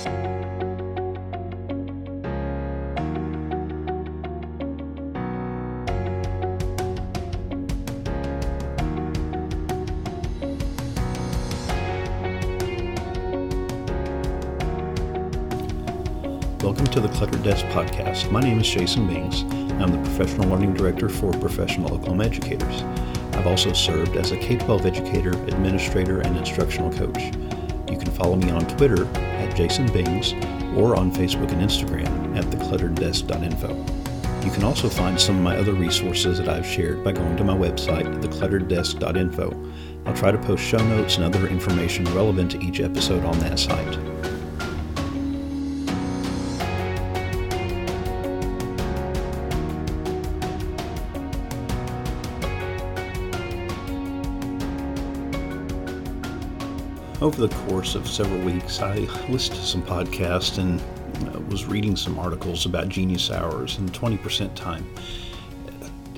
Welcome to the Cluttered Desk Podcast. My name is Jason Bings. I'm the Professional Learning Director for Professional Oklahoma Educators. I've also served as a K 12 educator, administrator, and instructional coach. You can follow me on Twitter Jason Bings or on Facebook and Instagram at thecluttereddesk.info. You can also find some of my other resources that I've shared by going to my website, thecluttereddesk.info. I'll try to post show notes and other information relevant to each episode on that site. Over the course of several weeks, I listened to some podcasts and was reading some articles about genius hours and 20% time.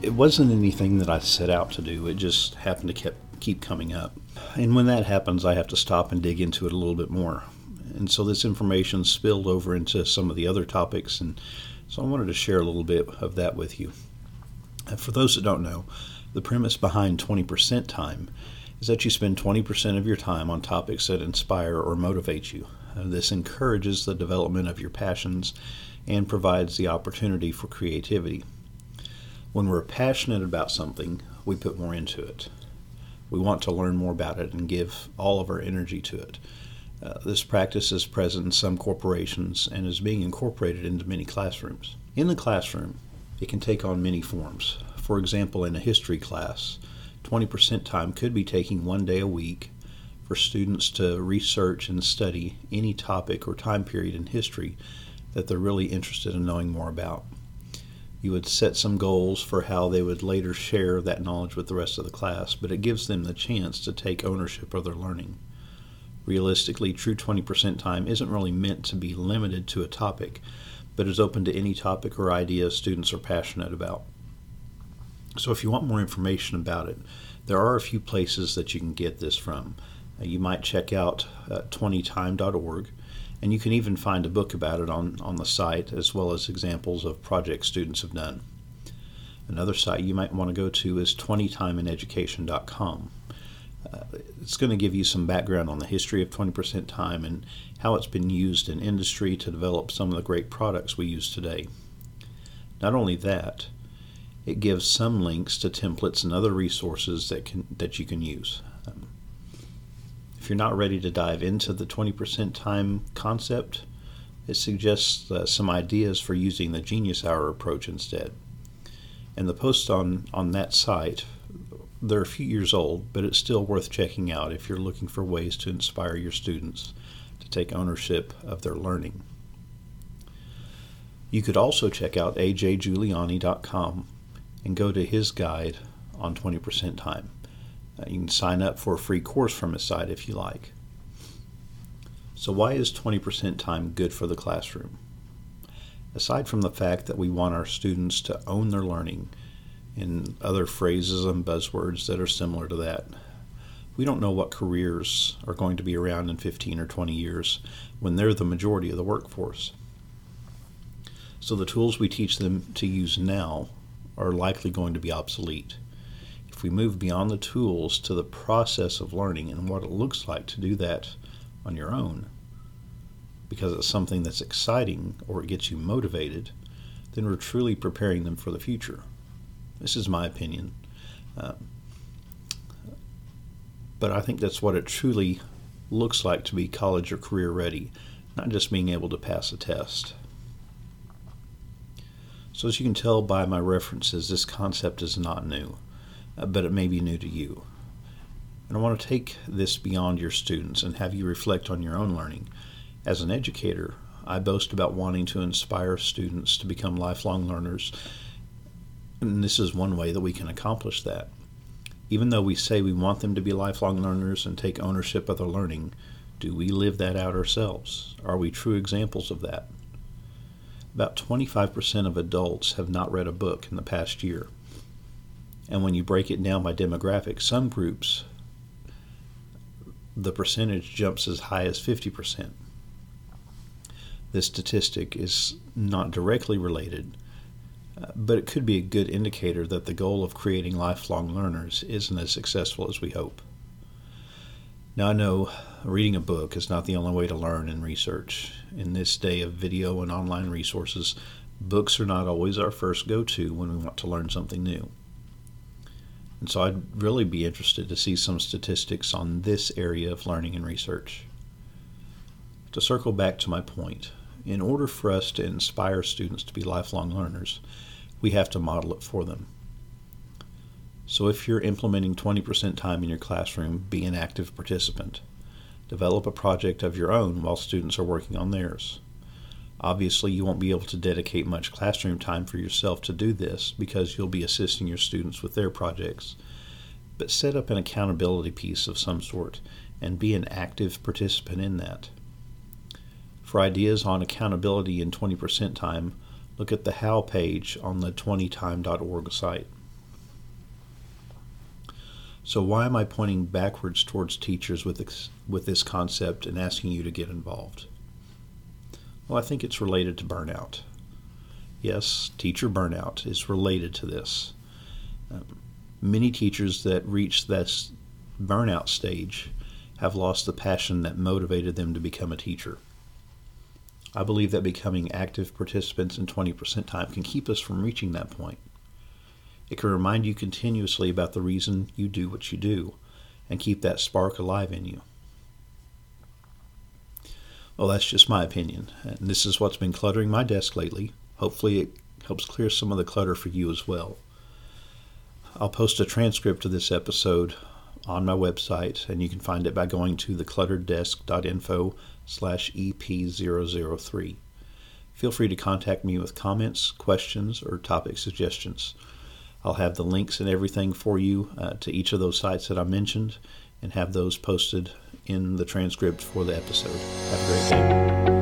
It wasn't anything that I set out to do, it just happened to keep, keep coming up. And when that happens, I have to stop and dig into it a little bit more. And so this information spilled over into some of the other topics, and so I wanted to share a little bit of that with you. For those that don't know, the premise behind 20% time is that you spend 20% of your time on topics that inspire or motivate you. Uh, this encourages the development of your passions and provides the opportunity for creativity. When we're passionate about something, we put more into it. We want to learn more about it and give all of our energy to it. Uh, this practice is present in some corporations and is being incorporated into many classrooms. In the classroom, it can take on many forms. For example, in a history class, 20% time could be taking one day a week for students to research and study any topic or time period in history that they're really interested in knowing more about. You would set some goals for how they would later share that knowledge with the rest of the class, but it gives them the chance to take ownership of their learning. Realistically, true 20% time isn't really meant to be limited to a topic, but is open to any topic or idea students are passionate about. So, if you want more information about it, there are a few places that you can get this from. Uh, you might check out uh, 20time.org, and you can even find a book about it on, on the site, as well as examples of projects students have done. Another site you might want to go to is 20timeineducation.com. Uh, it's going to give you some background on the history of 20% time and how it's been used in industry to develop some of the great products we use today. Not only that, it gives some links to templates and other resources that can that you can use. Um, if you're not ready to dive into the 20% time concept, it suggests uh, some ideas for using the Genius Hour approach instead. And the posts on, on that site, they're a few years old, but it's still worth checking out if you're looking for ways to inspire your students to take ownership of their learning. You could also check out ajjuliani.com and go to his guide on 20% time. Uh, you can sign up for a free course from his site if you like. So, why is 20% time good for the classroom? Aside from the fact that we want our students to own their learning, and other phrases and buzzwords that are similar to that, we don't know what careers are going to be around in 15 or 20 years when they're the majority of the workforce. So, the tools we teach them to use now are likely going to be obsolete. If we move beyond the tools to the process of learning and what it looks like to do that on your own, because it's something that's exciting or it gets you motivated, then we're truly preparing them for the future. This is my opinion. Uh, but I think that's what it truly looks like to be college or career ready, not just being able to pass a test. So, as you can tell by my references, this concept is not new, uh, but it may be new to you. And I want to take this beyond your students and have you reflect on your own learning. As an educator, I boast about wanting to inspire students to become lifelong learners, and this is one way that we can accomplish that. Even though we say we want them to be lifelong learners and take ownership of their learning, do we live that out ourselves? Are we true examples of that? About 25% of adults have not read a book in the past year. And when you break it down by demographic, some groups, the percentage jumps as high as 50%. This statistic is not directly related, but it could be a good indicator that the goal of creating lifelong learners isn't as successful as we hope. Now, I know reading a book is not the only way to learn and research. In this day of video and online resources, books are not always our first go to when we want to learn something new. And so I'd really be interested to see some statistics on this area of learning and research. To circle back to my point, in order for us to inspire students to be lifelong learners, we have to model it for them. So if you're implementing 20% time in your classroom, be an active participant. Develop a project of your own while students are working on theirs. Obviously, you won't be able to dedicate much classroom time for yourself to do this because you'll be assisting your students with their projects. But set up an accountability piece of some sort and be an active participant in that. For ideas on accountability in 20% time, look at the How page on the 20time.org site. So, why am I pointing backwards towards teachers with this, with this concept and asking you to get involved? Well, I think it's related to burnout. Yes, teacher burnout is related to this. Um, many teachers that reach this burnout stage have lost the passion that motivated them to become a teacher. I believe that becoming active participants in 20% time can keep us from reaching that point. It can remind you continuously about the reason you do what you do and keep that spark alive in you. Well, that's just my opinion. And this is what's been cluttering my desk lately. Hopefully, it helps clear some of the clutter for you as well. I'll post a transcript of this episode on my website, and you can find it by going to thecluttereddesk.info slash EP003. Feel free to contact me with comments, questions, or topic suggestions. I'll have the links and everything for you uh, to each of those sites that I mentioned and have those posted in the transcript for the episode. Have a great day.